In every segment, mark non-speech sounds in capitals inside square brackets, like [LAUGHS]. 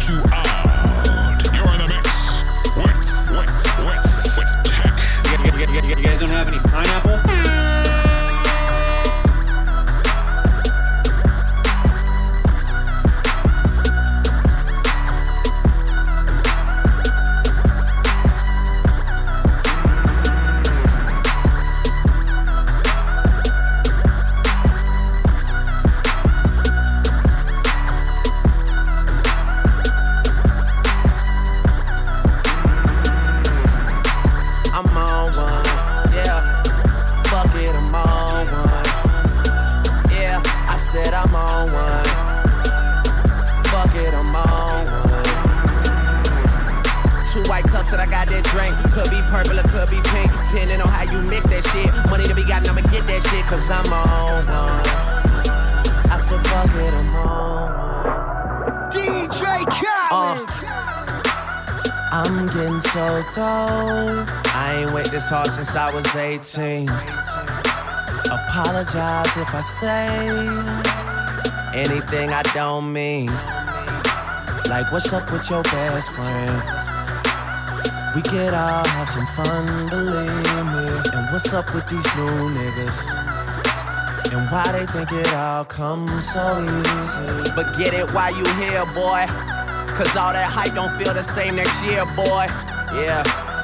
checked you out. You're in the mix with, with, with, with Tech. You guys don't have any pineapple? If I say anything I don't mean. Like, what's up with your best friend? We could all have some fun, believe me. And what's up with these new niggas? And why they think it all comes so easy? But get it while you here, boy. Cause all that hype don't feel the same next year, boy. Yeah.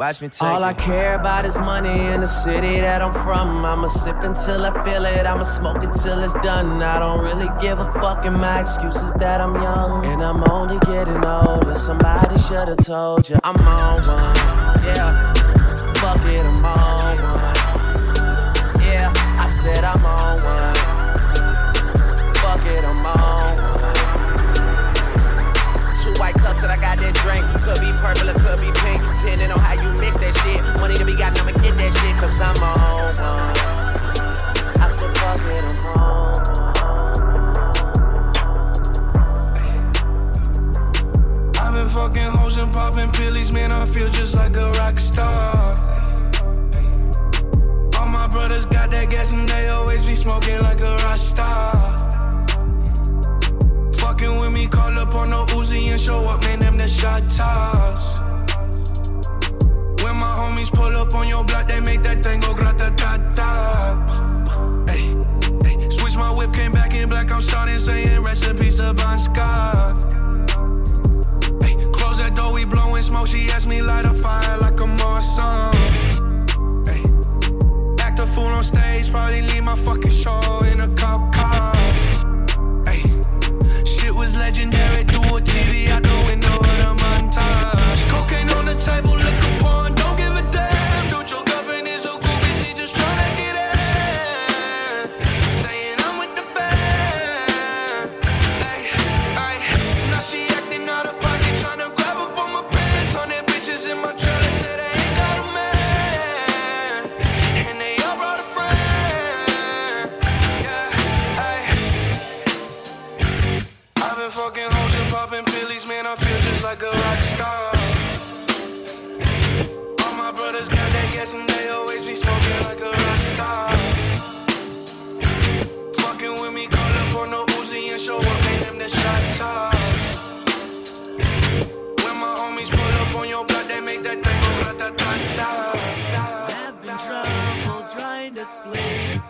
Watch me take All I care about is money in the city that I'm from. I'ma sip until I feel it. I'ma smoke until it's done. I don't really give a fuck, and my excuse is that I'm young. And I'm only getting older. Somebody should've told you I'm on one. Yeah. Fuck it, I'm on one. Yeah, I said I'm on one. Fuck it, I'm on one. Two white cups and I got that drink. Could be purple or could be pink. Depending on how you mix that shit. Money to be gotten, I'ma get that shit. Cause I'm on one. I said, fuck it, I'm on I've been fucking hoes and popping pillies, man. I feel just like a rock star. All my brothers got that gas and they always be smoking like a rock star. Fucking with me, call up on no Uzi and show up, man. Them the shot toss. Homies pull up on your block, they make that thing go grata ta ta. Hey, hey. Switch my whip, came back in black. I'm starting saying recipes to Bon Scott. Ay, close that door, we blowing smoke. She asked me light a fire like a Morrison. Ay, act a fool on stage, probably leave my fucking show in a cop car. Ay, shit was legendary, do a TV out the window of the montage. Cocaine on the table, I've fucking hoes and popping pillies, man. I feel just like a rock star. All my brothers got that gas and they always be smoking like a rock star. Fucking with me, call up on no Uzi and show up, man. Them the shot toss. When my homies pull up on your block, they make that thing go grata ta ta. Having trouble trying to sleep.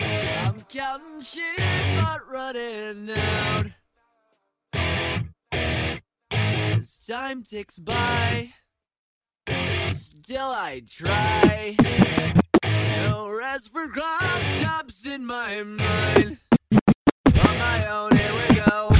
I'm counting sheep, running out. As time ticks by, still I try. No rest for cross chops in my mind. On my own, here we go.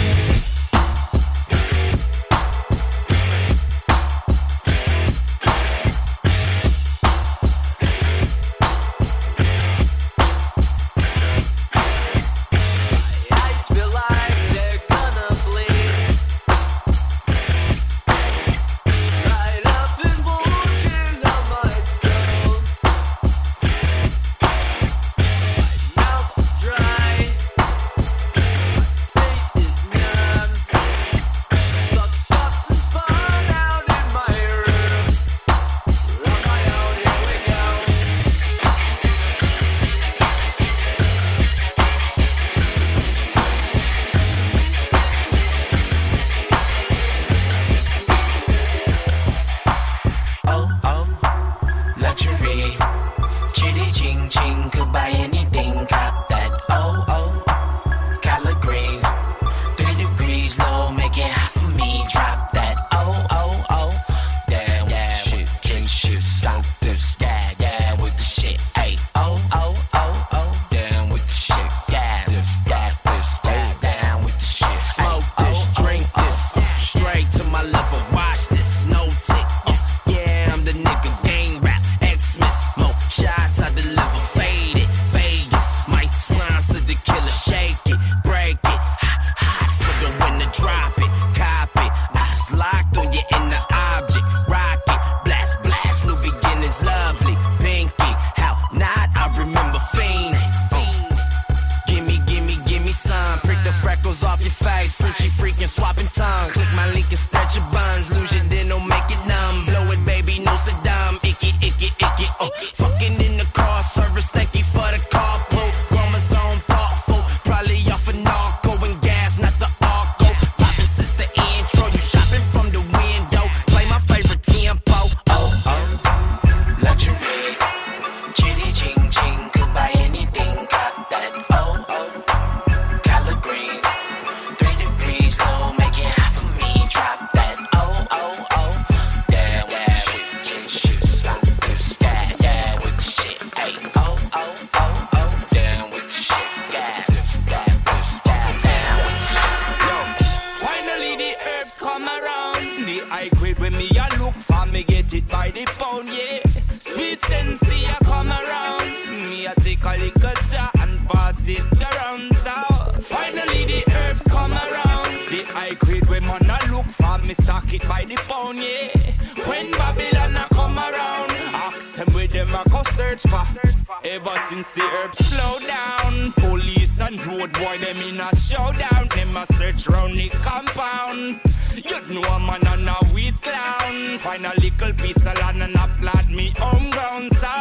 no man and a weed clown. Find a little piece of land and applaud me home ground. So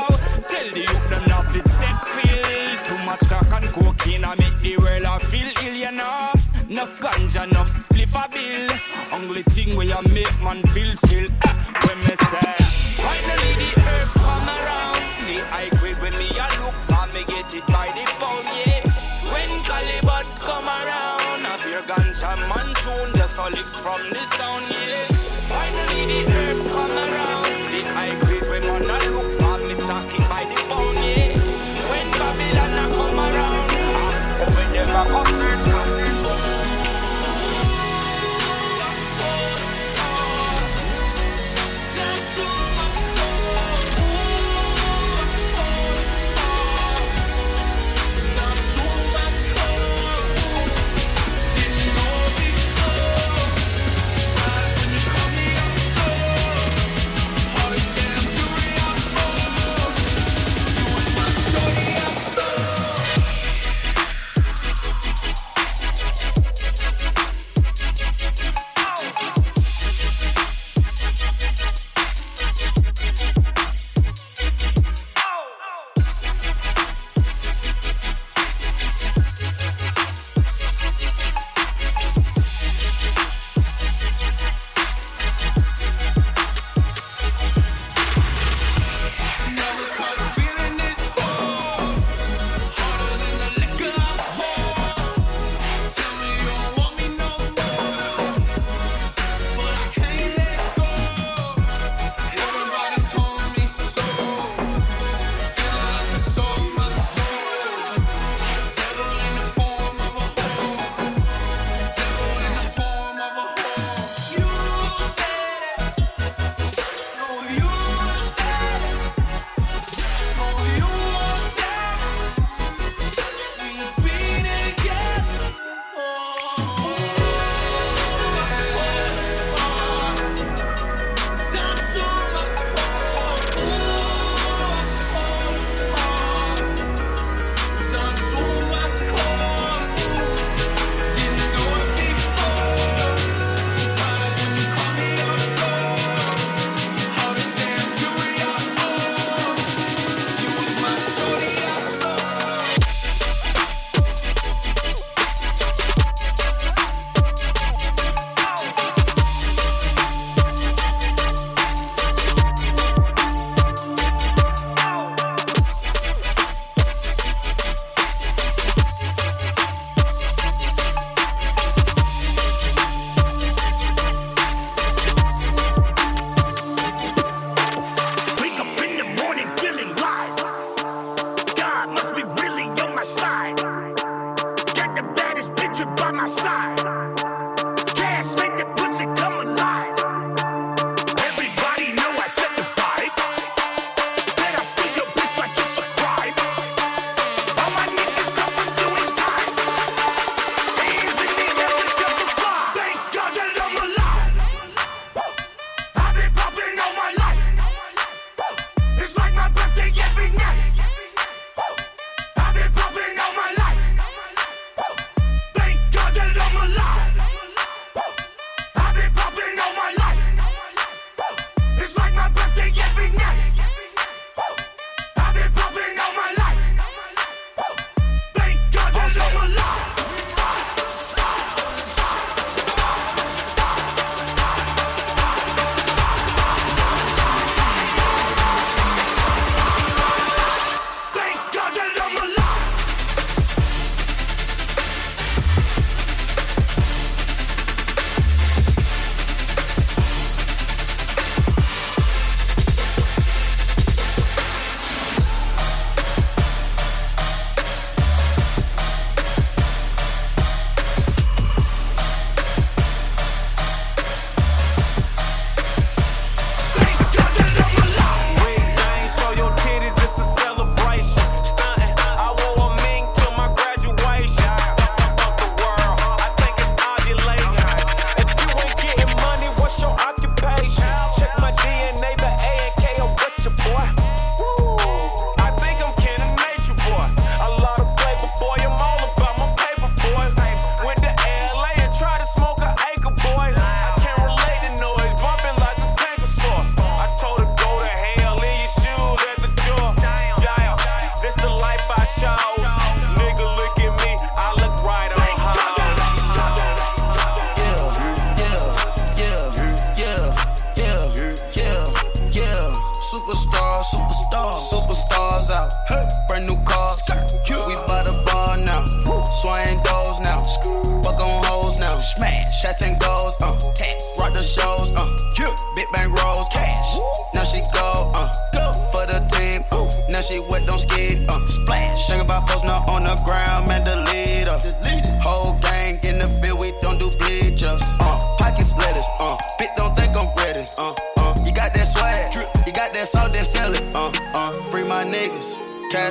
tell the youth them not fit set feel. Too much crack and cocaine I make the world I feel ill, you know. Enough ganja, enough spliff a bill. Only thing where I make man feel chill. Uh, when me say, finally the herbs come around. The high grade when me a look for me get it by the pound, yeah. When Calibut come around, I hear ganja man tune from the sound, yeah.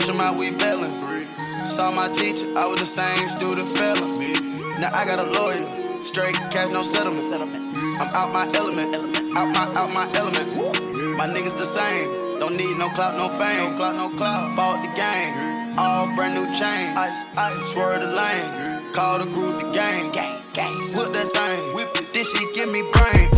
Them out, we bellin'. Saw my teacher, I was the same student fella. Now I got a lawyer, straight cash, no settlement. I'm out my element, out my out my element. My niggas the same, don't need no clout, no fame. No clout, no clout. Bought the game, all brand new chain. Ice, ice, swerve the lane, call the group the gang. Gang, gang. Whip that thing, whip it. This shit give me brain.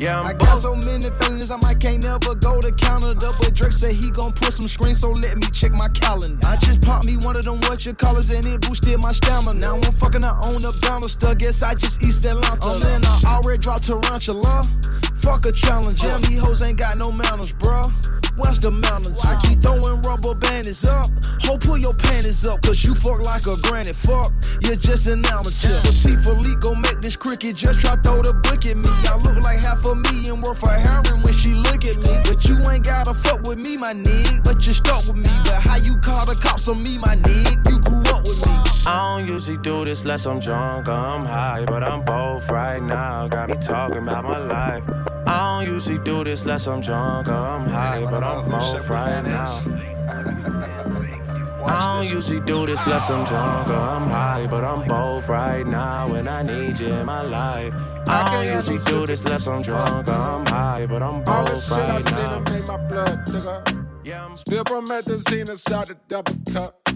Yeah, I'm I got so many feelings, I might can't never go to Canada. But Drake said he gon' put some screens, so let me check my calendar. I just popped me one of them what you callers, and it boosted my stamina. Now I'm fucking her on the banister. Guess I just East Atlanta. Oh man, I already dropped tarantula. Fuck a challenge, yeah, oh. these hoes ain't got no manners, bruh. What's the manners? I keep throwing rubber bandits up. Ho, pull your panties up, cause you fuck like a granny. Fuck, you're just an amateur. Patek Philippe gon' make this cricket just try throw the book at me. I look like half a million worth of heroin when she look at me. But you ain't gotta fuck with me, my nigga. But you stuck with me. But how you call the cops on me, my nigga? You grew up with me. I don't usually do this unless I'm drunk or I'm high, but I'm both right now. Got me talking about my life. I don't usually do this unless I'm drunk or I'm high, but I'm both right now. I don't usually do this unless I'm drunk or I'm high, but I'm both right now and I need you in my life. I don't usually do this unless I'm drunk or I'm high, but I'm both right now. it made my blood, nigga. Yeah, I'm Spill promethazine inside the double cup.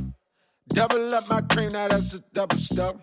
Double up my cream, now that's a double stuff.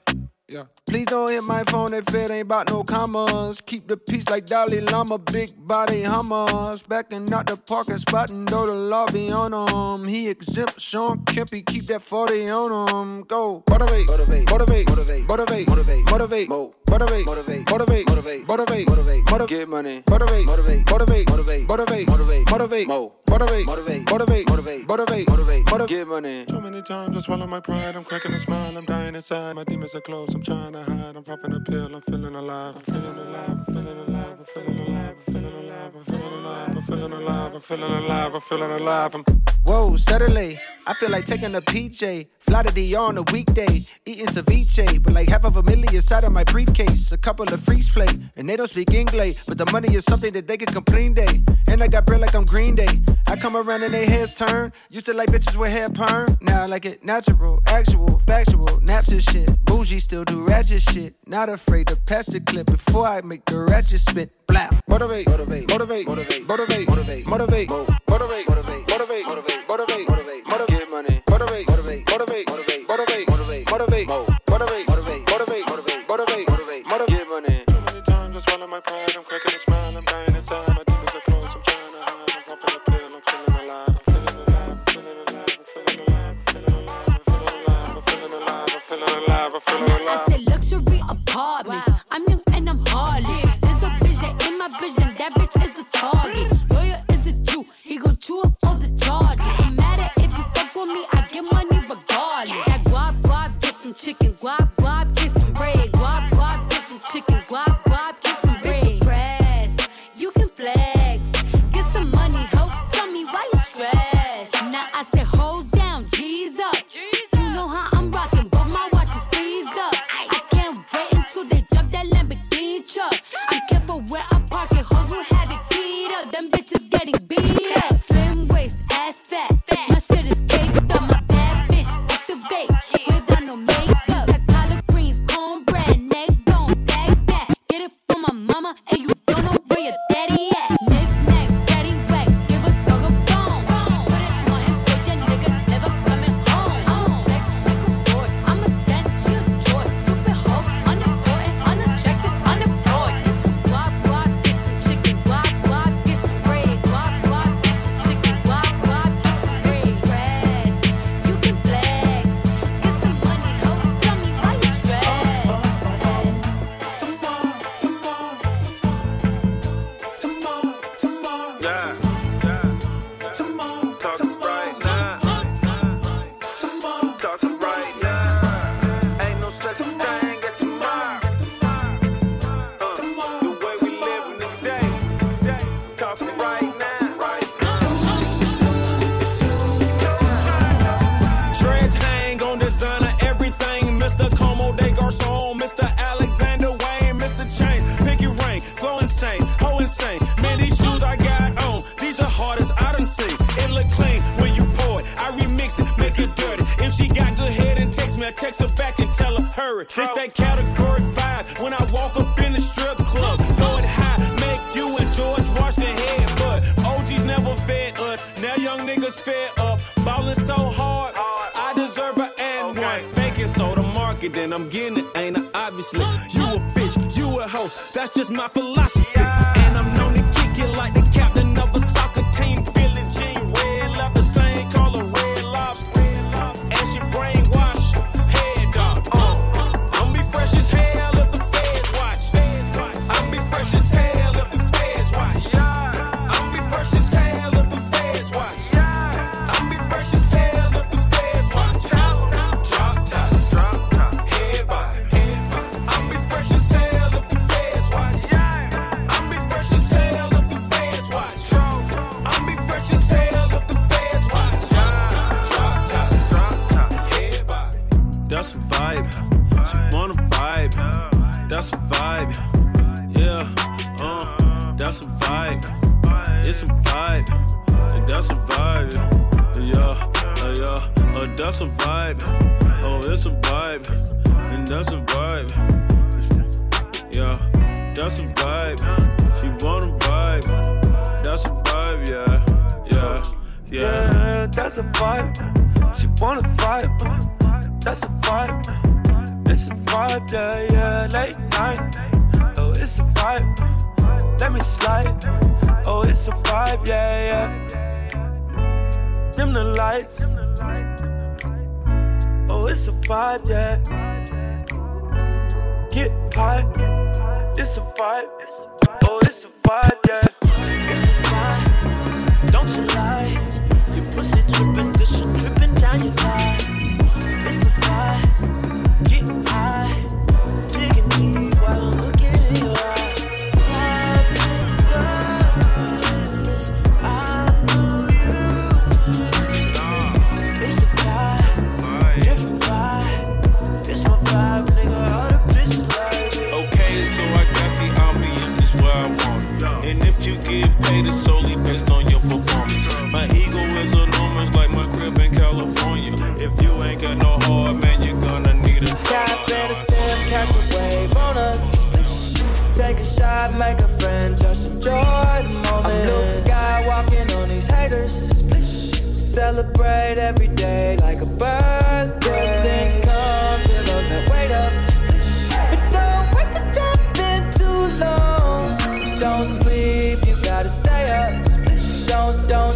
Yeah. Please don't hit my phone if it ain't about no commas. Keep the peace like Dalai Lama, big body hummers. Backing out the parking spot and know the law be on him. He exempt Sean Kempy, keep that 40 on him. Go. Motivate, Motivate, motivate, motivate, motivate, motivate, motivate, mo- motivate, motivate, motivate, motivate, motivate, motivate, motivate, get money, motivate, motivate, motivate, motivate, motivate, motivate, motivate, mo- motivate, motivate, motivate, motivate, motivate, motivate, motivate. get money. Too many times I swallow my pride. I'm cracking a smile. I'm dying inside. My demons are close. I'm trying to hide. I'm popping a pill. I'm feeling alive. I'm feeling alive. I'm feeling alive. I'm feeling alive. I'm feeling alive. I'm feeling alive. I'm feeling alive. I'm feeling alive. I'm feeling alive. I'm Whoa, Saturday, I feel like taking a PJ. Fly to DR on a weekday, eating ceviche. With like half of a million inside of my briefcase. A couple of freeze play, and they don't speak English. But the money is something that they can complain day. And I got bread like I'm Green Day. I come around and they heads turn. Used to like bitches with hair perm. Now I like it natural, actual, factual, naps and shit. Bougie still do ratchet shit. Not afraid to pass the clip before I make the ratchet spit. Blah. motivate, Motivate, motivate, motivate, motivate, motivate, motivate, mo- motivate, motivate, motivate, motivate, motivate, motivate, motivate, get money, motivate, motivate, motivate, motivate, motivate, motivate, motivate, mo- motivate, motivate, motivate, motivate, motivate, motivate, motivate. get money. Too many times I swallow my pride.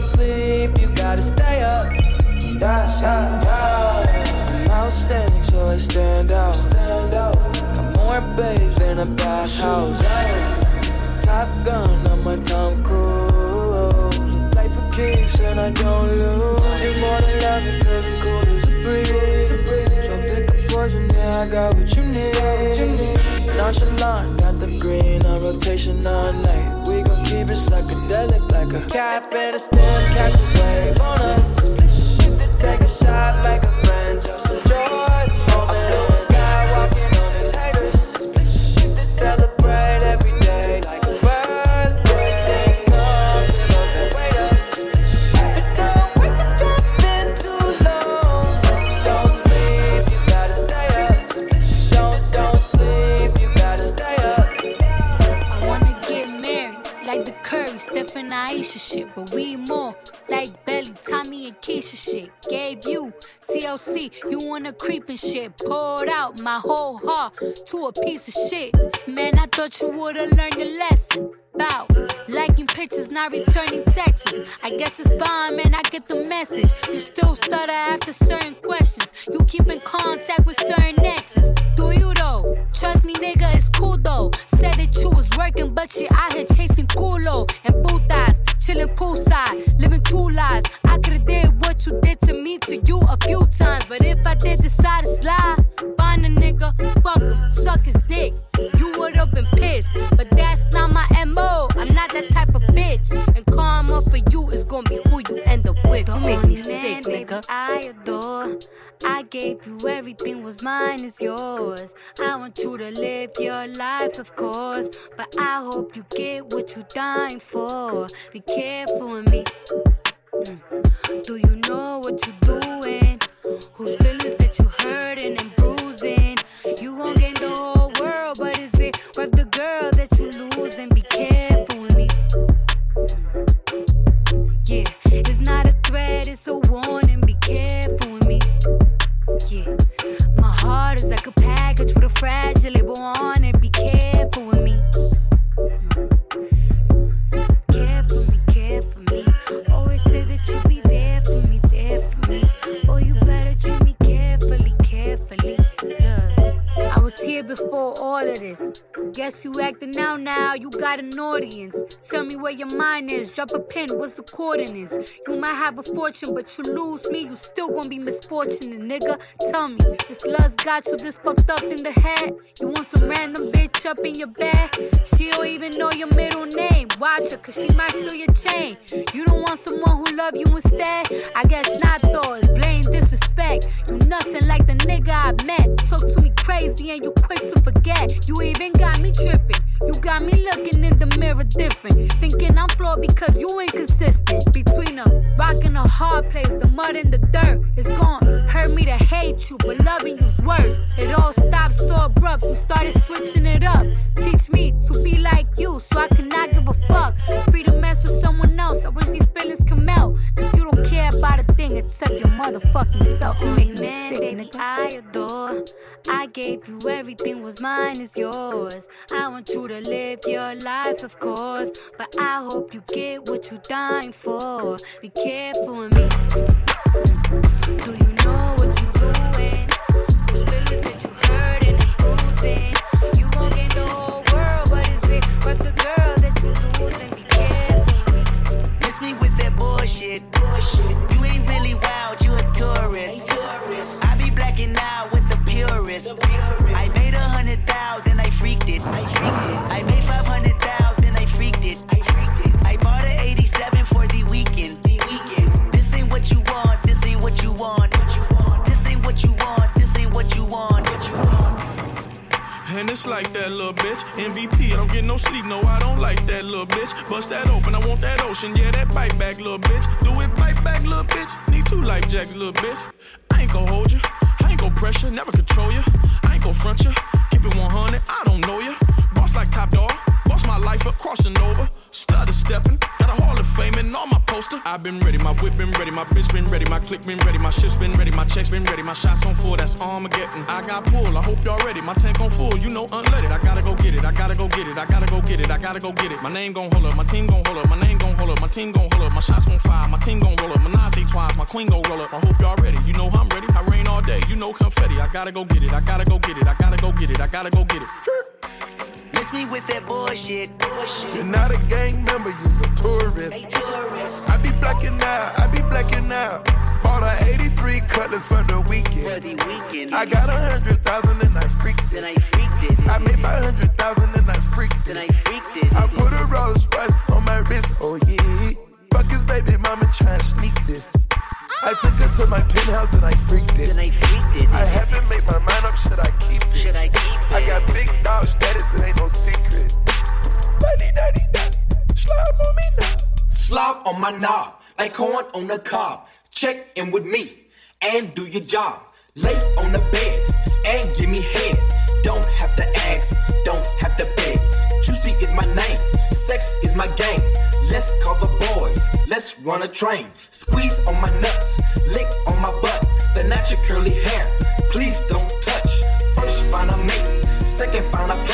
Sleep, you gotta stay up. Yeah, yeah. I'm outstanding, so I stand out. Stand out. Got more babes than a bathhouse. Top gun on my Tom Cruise. Play for keeps and I don't lose. You more than love it, cause cool as a breeze. So pick a poison, yeah, I got what you need. Nonchalant, got the green on rotation all night. We gon' keep it psychedelic like a cap and a stem, catch a wave on us. Take a shot, make a friend, shit, but we more like Belly, Tommy and Keisha shit. Gave you TLC, you wanna creep and shit. Poured out my whole heart to a piece of shit. Man, I thought you would've learned a lesson. Bout liking pictures, not returning texts. I guess it's fine, man. I get the message. You still stutter after certain questions. You keep in contact with certain exes. Do you though? Trust me, nigga, it's cool though. Said that you was working, but you out here chasing culo and putas, chilling poolside, living two lives. I could've did what you did to me to you a few times, but if I did decide to slide, find a nigga, fuck him, suck his dick. You would've been pissed, but that's not my mo. I'm not that type of bitch, and karma for you is gonna be who you end up with. Don't make me sick, nigga. I adore. I gave you everything was mine is yours. I want you to live your life, of course, but I hope you get what you're dying for. Be careful with me. Mm. Do you know what you're doing? Whose feelings that you hurting and You acting now, you got an audience. Tell me where your mind is, drop a pin, what's the coordinates? You might have a fortune, but you lose me, you still gonna be misfortunate, nigga. Tell me, this lust got you this fucked up in the head? You want some random bitch up in your bed? She don't even know your middle name. Watch her, cause she might steal your chain. You don't want someone who love you instead? I guess not, though. It's blame, disrespect. You nothing like the nigga I met. Talk to me crazy and you quick to forget. You even got me tripping. You got me looking in the mirror different. Thinking I'm flawed because you inconsistent. Between a rock and a hard place, the mud and the dirt is gone. Hurt me to hate you, but loving you's worse. It all stopped so abrupt. You started switching it up. Teach me to be like you so I cannot give a fuck. Free to mess with someone else. I wish these feelings come out. Cause you don't care about a thing except your motherfucking self. You make me sick, nigga. I adore. I gave you everything was mine is yours. I want you to live your life, of course. But I hope you get what you're dying for. Be careful with me. Gotta go get it. My name gon' hold up, my team gon' hold up, my name gon' hold up, my team gon' hold up, my shots gon' fire, my team gon' roll up, Menage twice, my queen gon' roll up. I hope y'all ready, you know I'm ready, I rain all day, you know confetti. I gotta go get it, I gotta go get it, I gotta go get it, I gotta go get it. Miss me with that bullshit. You're not a gang member, you's a tourist. I be blacking out, I be blacking out. Bought a 83 cutlass for the weekend. I got a hundred thousand and I freaked it. I made five hundred thousand and I freaked it. I put a Rolls Royce on my wrist, oh yeah. Fuck his baby mama try to sneak this. I took her to my penthouse and I freaked it. I haven't made my mind up, should I keep it? I keep it? I got big dog status, it ain't no secret. Buddy, daddy, daddy, slap on me now. Slop on my knob, like corn on the cob. Check in with me and do your job. Lay on the bed and give me head. Don't my name, sex is my game. Let's call the boys, let's run a train. Squeeze on my nuts, lick on my butt. The natural curly hair, please don't touch. First find a mate, second find a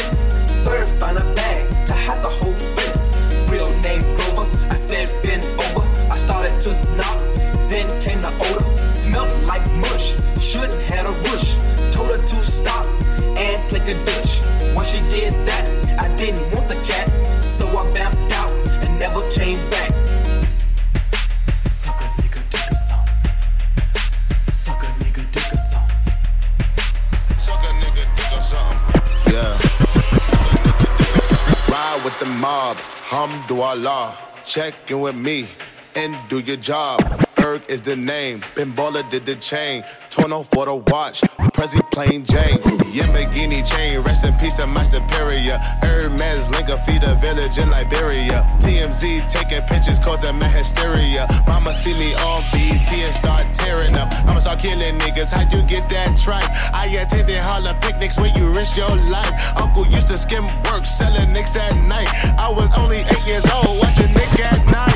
mob, hamdulillah. Check in with me and do your job. Ferg is the name, Ben Baller did the chain. Tono for the watch, Prezi plain Jane. Yamborghini chain, rest in peace to my superior. Hermes Linka feed a village in Liberia. TMZ taking pictures causing my hysteria. Mama see me on BET and start tearing up. I'ma start killing niggas, how you get that tripe? I attended Harlem picnics where you risk your life. Uncle used to skim work, selling nicks at night. I was only eight years old, watching Nick at night.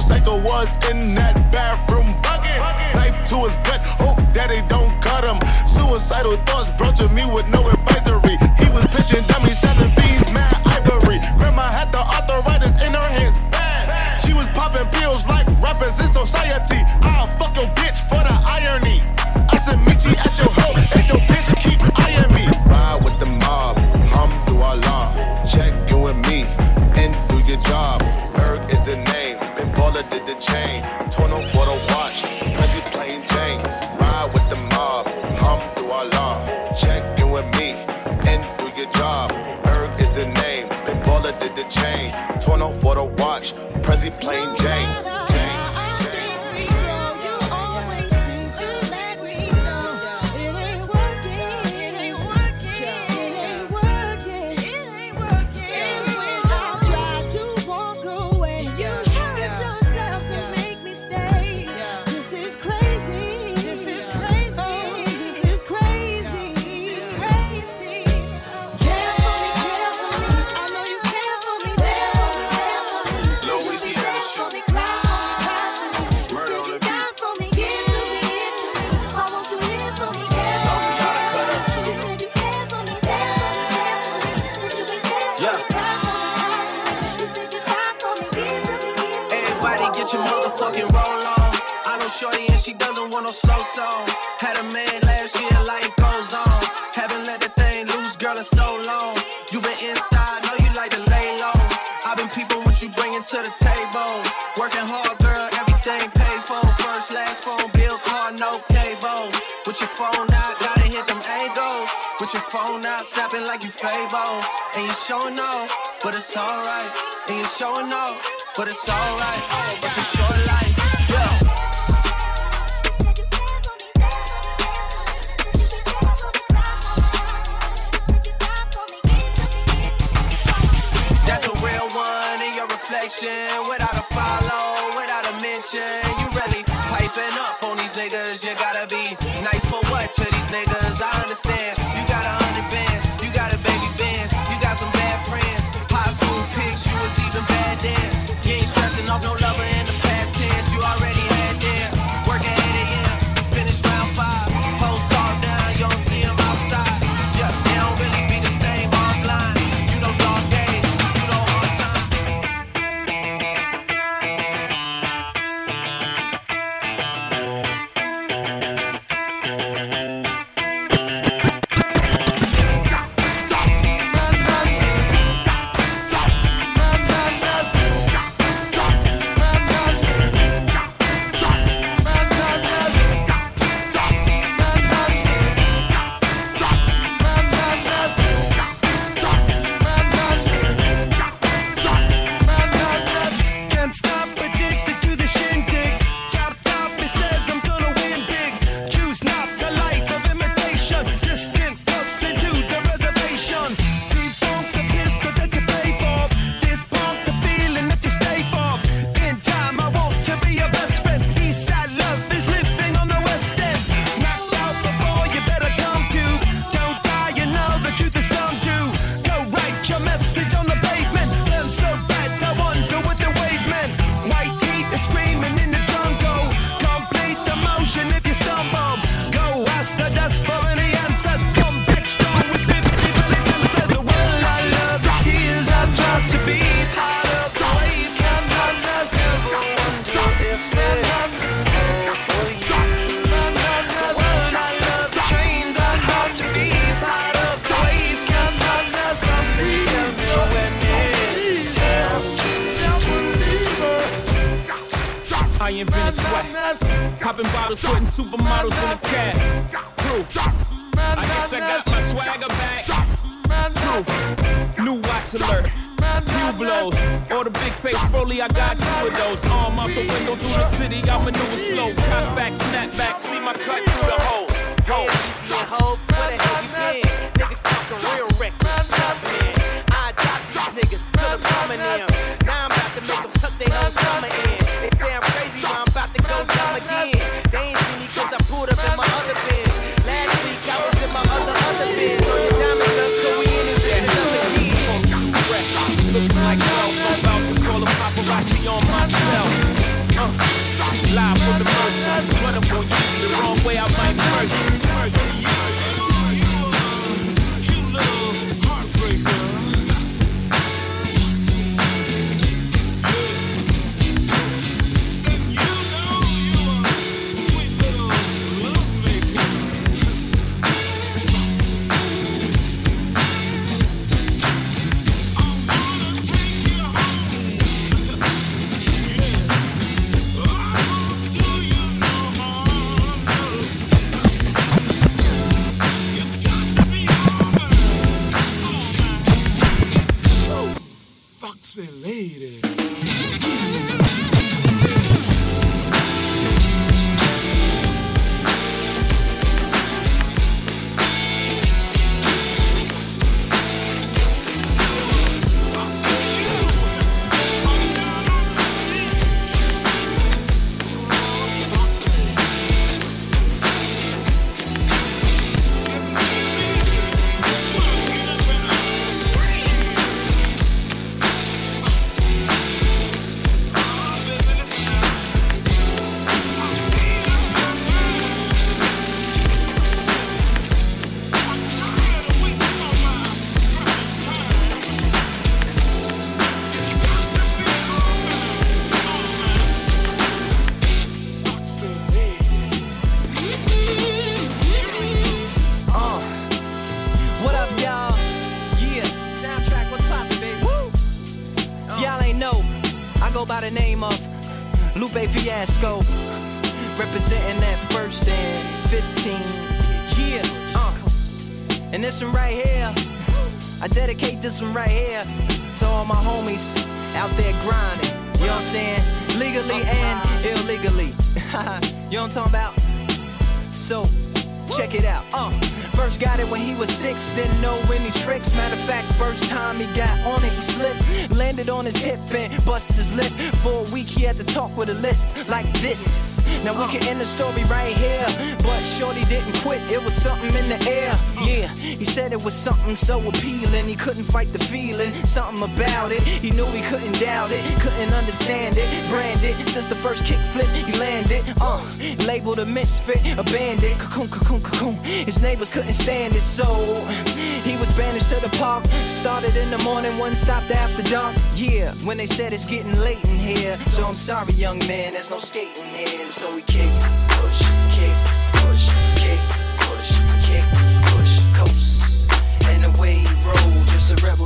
Psycho was in that bathroom bucket. Knife to his gut, hope that they don't cut him. Suicidal thoughts brought to me with no advisory. He was pitching dummies, selling beans, mad ivory. Grandma had the arthritis in her hands, bad. She was popping pills like rappers in society. I'll fuck your bitch for the irony. I said, meet you at your hoe, niggas, you gotta be nice for what to these niggas? I understand. You got a hundred bands, you got a baby bands, you got some bad friends. High school pics, you was even bad then. You ain't stressing off no lover ain't finna sweat. Popping bottles, putting supermodels in a cab. Proof. I guess I got my swagger back. Proof. New watch alert. New blows. Or the big face rolly, I got two of those. Arm out the window through the city, I maneuver slow. Cut back, snap back, see my cut through the hole. Go. Easy and hope, where the hell you been? Niggas talking real reckless. I drop these niggas, feel them coming in. His lip. For a week, he had to talk with a lisp like this. Now we can end the story right here, but Shorty didn't quit. It was something in the air. Said it was something so appealing. He couldn't fight the feeling, something about it. He knew he couldn't doubt it, couldn't understand it. Branded since the first kickflip he landed. Uh, labeled a misfit, a bandit. Cocoon, cocoon, cocoon. His neighbors couldn't stand it, so he was banished to the park. Started in the morning, one stopped after dark. Yeah, when they said it's getting late in here. So I'm sorry, young man, there's no skating here. So we kick, push,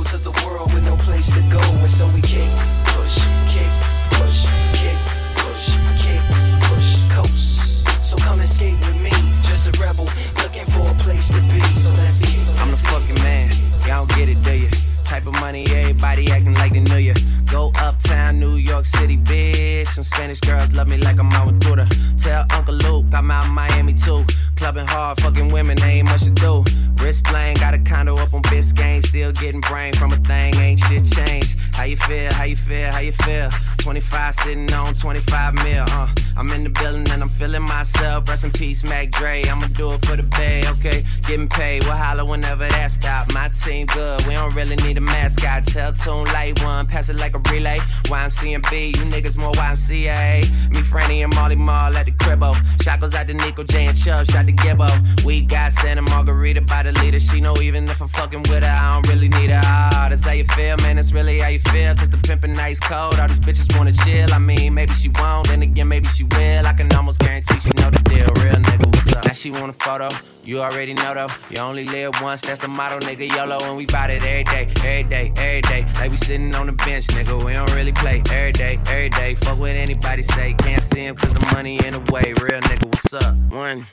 to the world with no place to go. And so we kick, push, kick, push, kick, push, kick, push, coast. So come and skate with me, just a rebel looking for a place to be. So let's kick. I'm the fucking man. Y'all don't get it, do you? Type of money, everybody acting like they knew ya. Go uptown, New York City, bitch. Some Spanish girls love me like I'm Aventura. Tell Uncle Luke I'm out in Miami too. Clubbing hard, fucking women, ain't much to do. Wrist playing, got a condo up on Biscayne. Still getting brain from a thing, ain't shit changed. How you feel, how you feel, how you feel? 25 sitting on 25 mil, uh. I'm in the building and I'm feeling myself. Rest in peace, Mac Dre. I'ma do it for the bay, okay? Getting paid, we'll holler whenever that stop. My team good, we don't really need a mascot. Tell Tune Light One, pass it like a relay. YMCMB, you niggas more YMCA. Me, Franny, and Mally Mall at the cribbo. Shot goes out to Nico J and Chubb, shot to Gibbo. We got Santa Margarita by the leader. She know even if I'm fucking with her, I don't really need her. Ah, that's how you feel, man. That's really how you feel. Cause the pimpin' nice cold. All these bitches wanna chill. I mean, maybe she won't, then again, maybe she will. I can almost guarantee she know the deal. Real nigga, what's up? Now she want a photo. You already know though. You only live once, that's the motto, nigga. YOLO, and we bout it every day, every day, every day. Like we sitting on the bench, nigga. We don't really play every day, every day. Fuck what anybody say. Can't see him cause the money in the way. Real nigga, what's up? One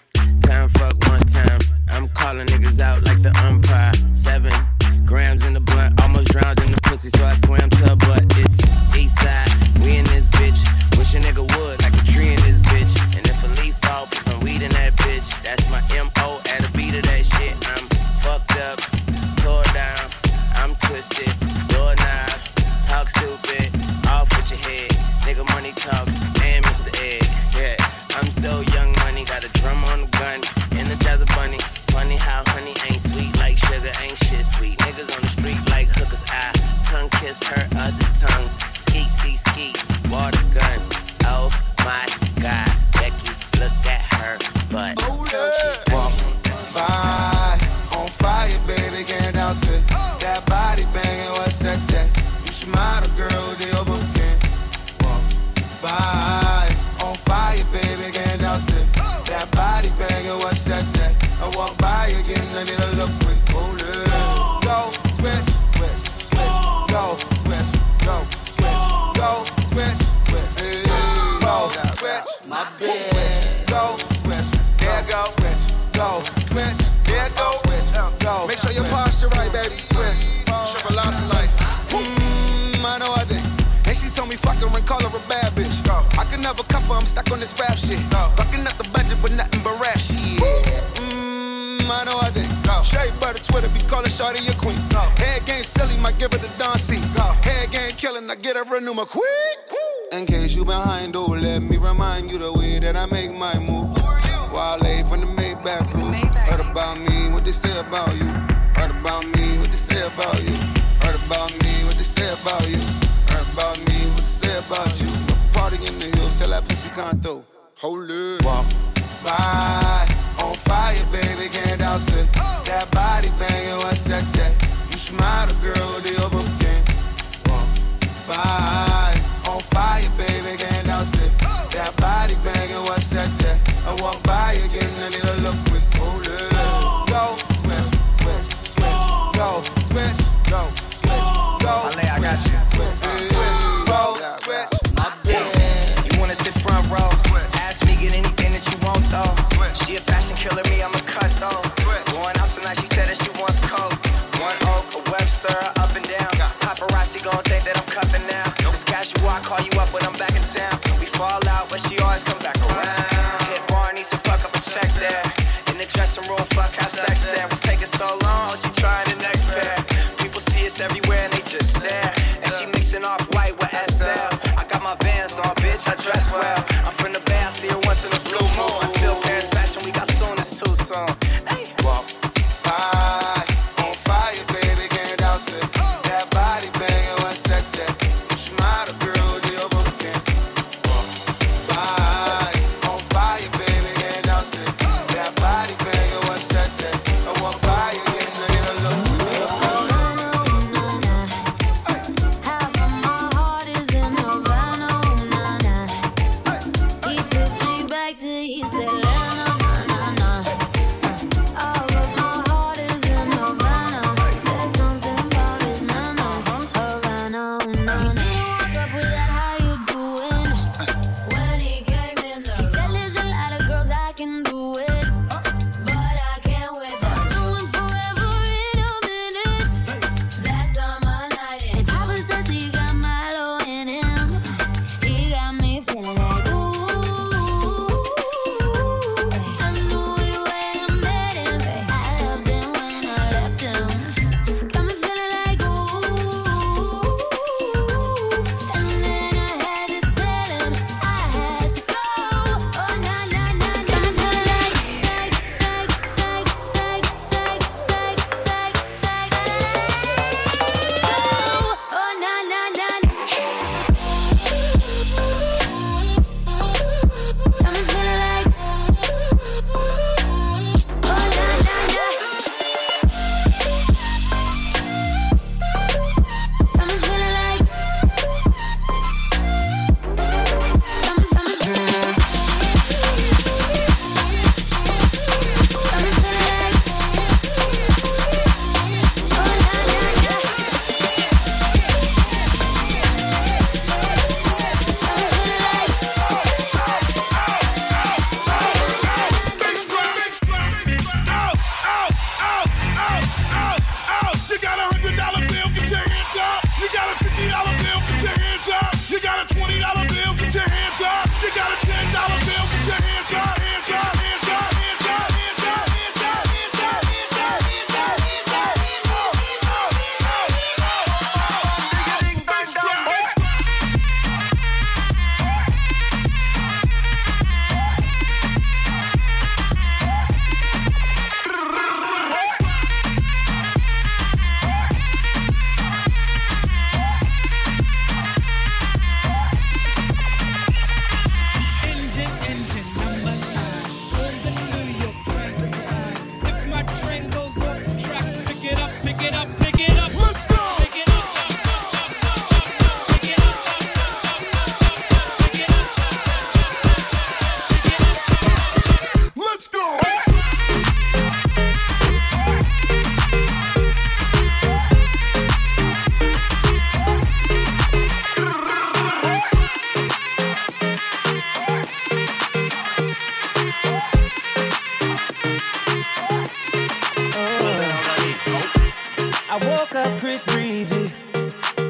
time, fuck one time. I'm calling niggas out like the umpire. Seven grams in the blunt, almost drowned in the pussy, so I swam to her butt. It's east side, we in this bitch. Wish a nigga would, like a tree in this bitch. And if a leaf fall, put some weed in that bitch. That's my MO at a beat of that shit. I'm fucked up, tore down, I'm twisted, doorknob, talk stupid, kiss her other tongue. Ski, ski, ski, water gun. Oh my can never cuff her, I'm stuck on this rap shit. Fucking up the budget with nothing but rap shit. Mmm, I know I think. Shea butter Twitter be calling Shorty your queen. Head game silly, might give her the Don C. Head game killing, I get her a new quick. In case you behind, oh, let me remind you the way that I make my move. Wale from the Maybach crew. Heard about me, what they say about you. Heard about me, what they say about you. Heard about me, what they say about you. Heard about me, what they say about you. Pussy. Hold it. Walk by on fire, baby, can't dance it. That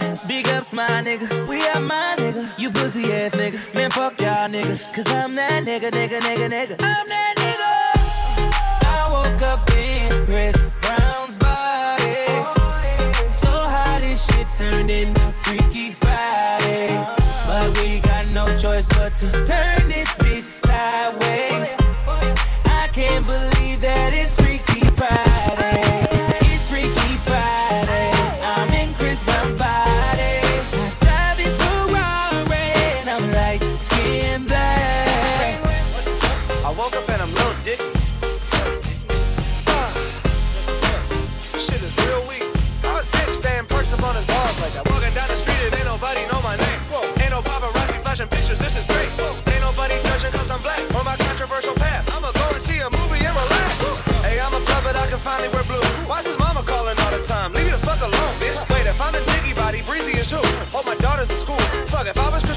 nigga. Big ups, my nigga. We are my nigga. You pussy ass nigga. Man, fuck y'all niggas. Cause I'm that nigga, nigga, nigga, nigga. I'm that nigga. I woke up in Chris Brown's body. So how this shit turned into Freaky Friday. But we got no choice but to turn this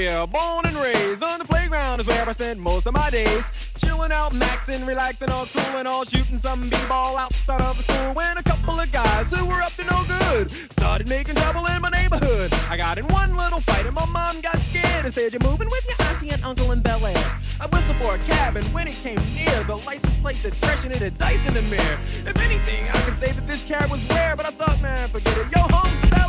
here, born and raised on the playground is where I spent most of my days. Chilling out, maxing, relaxing, all cool and all shooting some b-ball outside of the school. When a couple of guys who were up to no good started making trouble in my neighborhood. I got in one little fight and my mom got scared and said, "You're moving with your auntie and uncle in Bel Air." I whistled for a cab and when it came near, the license plate said fresh and it had dice in the mirror. If anything, I could say that this cab was rare, but I thought, man, forget it, yo home.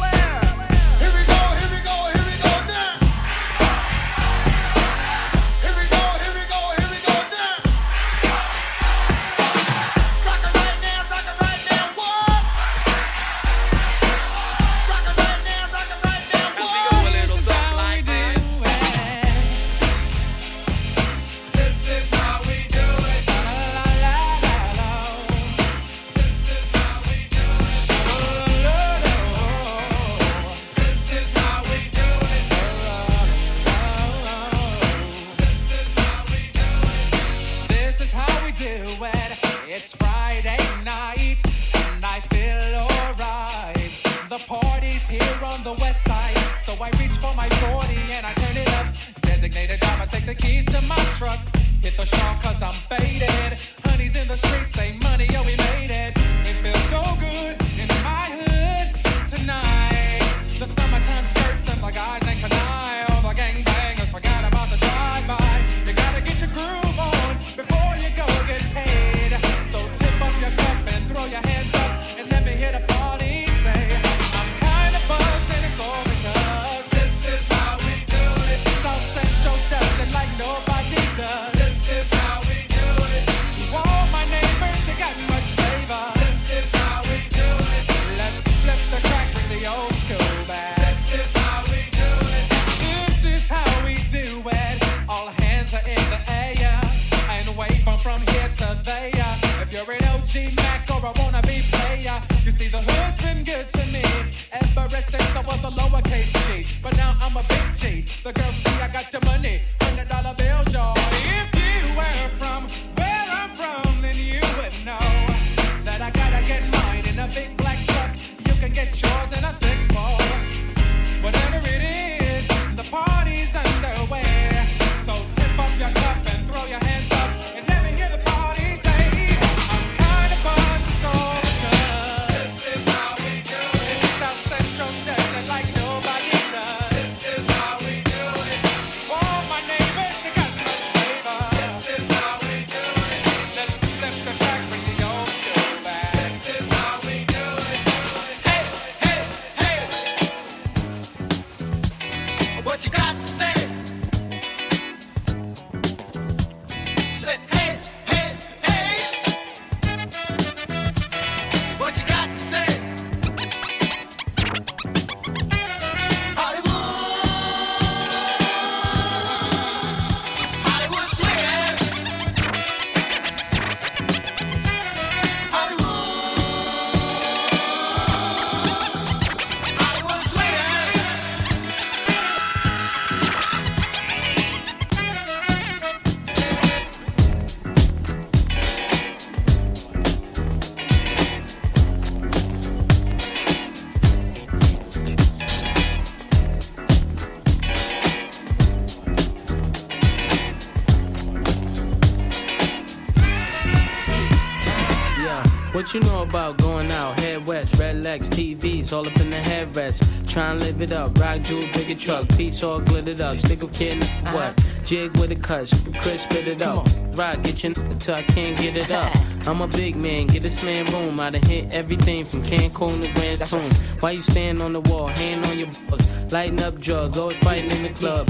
down, live it up. Rock jewel, bigger truck, piece all glittered up. Stick a kid, uh-huh. what? Jig with a cut, crisp, spit it up. Rock, get your until I can't get it up. [LAUGHS] I'm a big man, get this man room. I done hit everything from Cancun to Grand Tune. Why you stand on the wall, hand on your butt, lighting up drugs, always fighting in the club.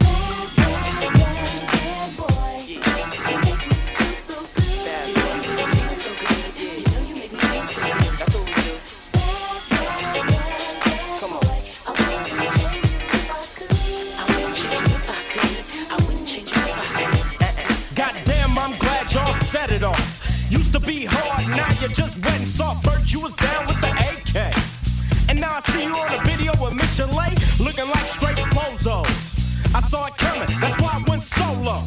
Be hard, now you just wet and soft. First you was down with the AK. And now I see you on a video with Michel'le looking like straight bozos. I saw it coming, that's why I went solo.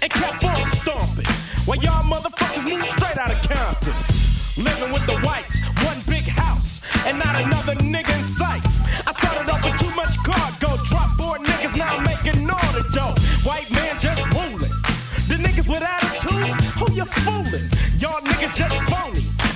And kept on stomping. While y'all motherfuckers moved straight out of Compton. Living with the whites,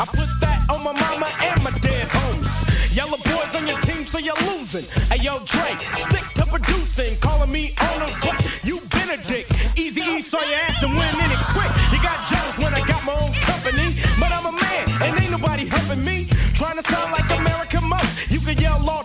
I put that on my mama and my dead homies. Yella Boy's on your team, so you're losing. Hey yo, Dre, stick to producing. Calling me owner, but you been a dick. Easy E saw your ass and went in it quick. You got jealous when I got my own company, but I'm a man and ain't nobody helping me. Trying to sound like American most. You can yell all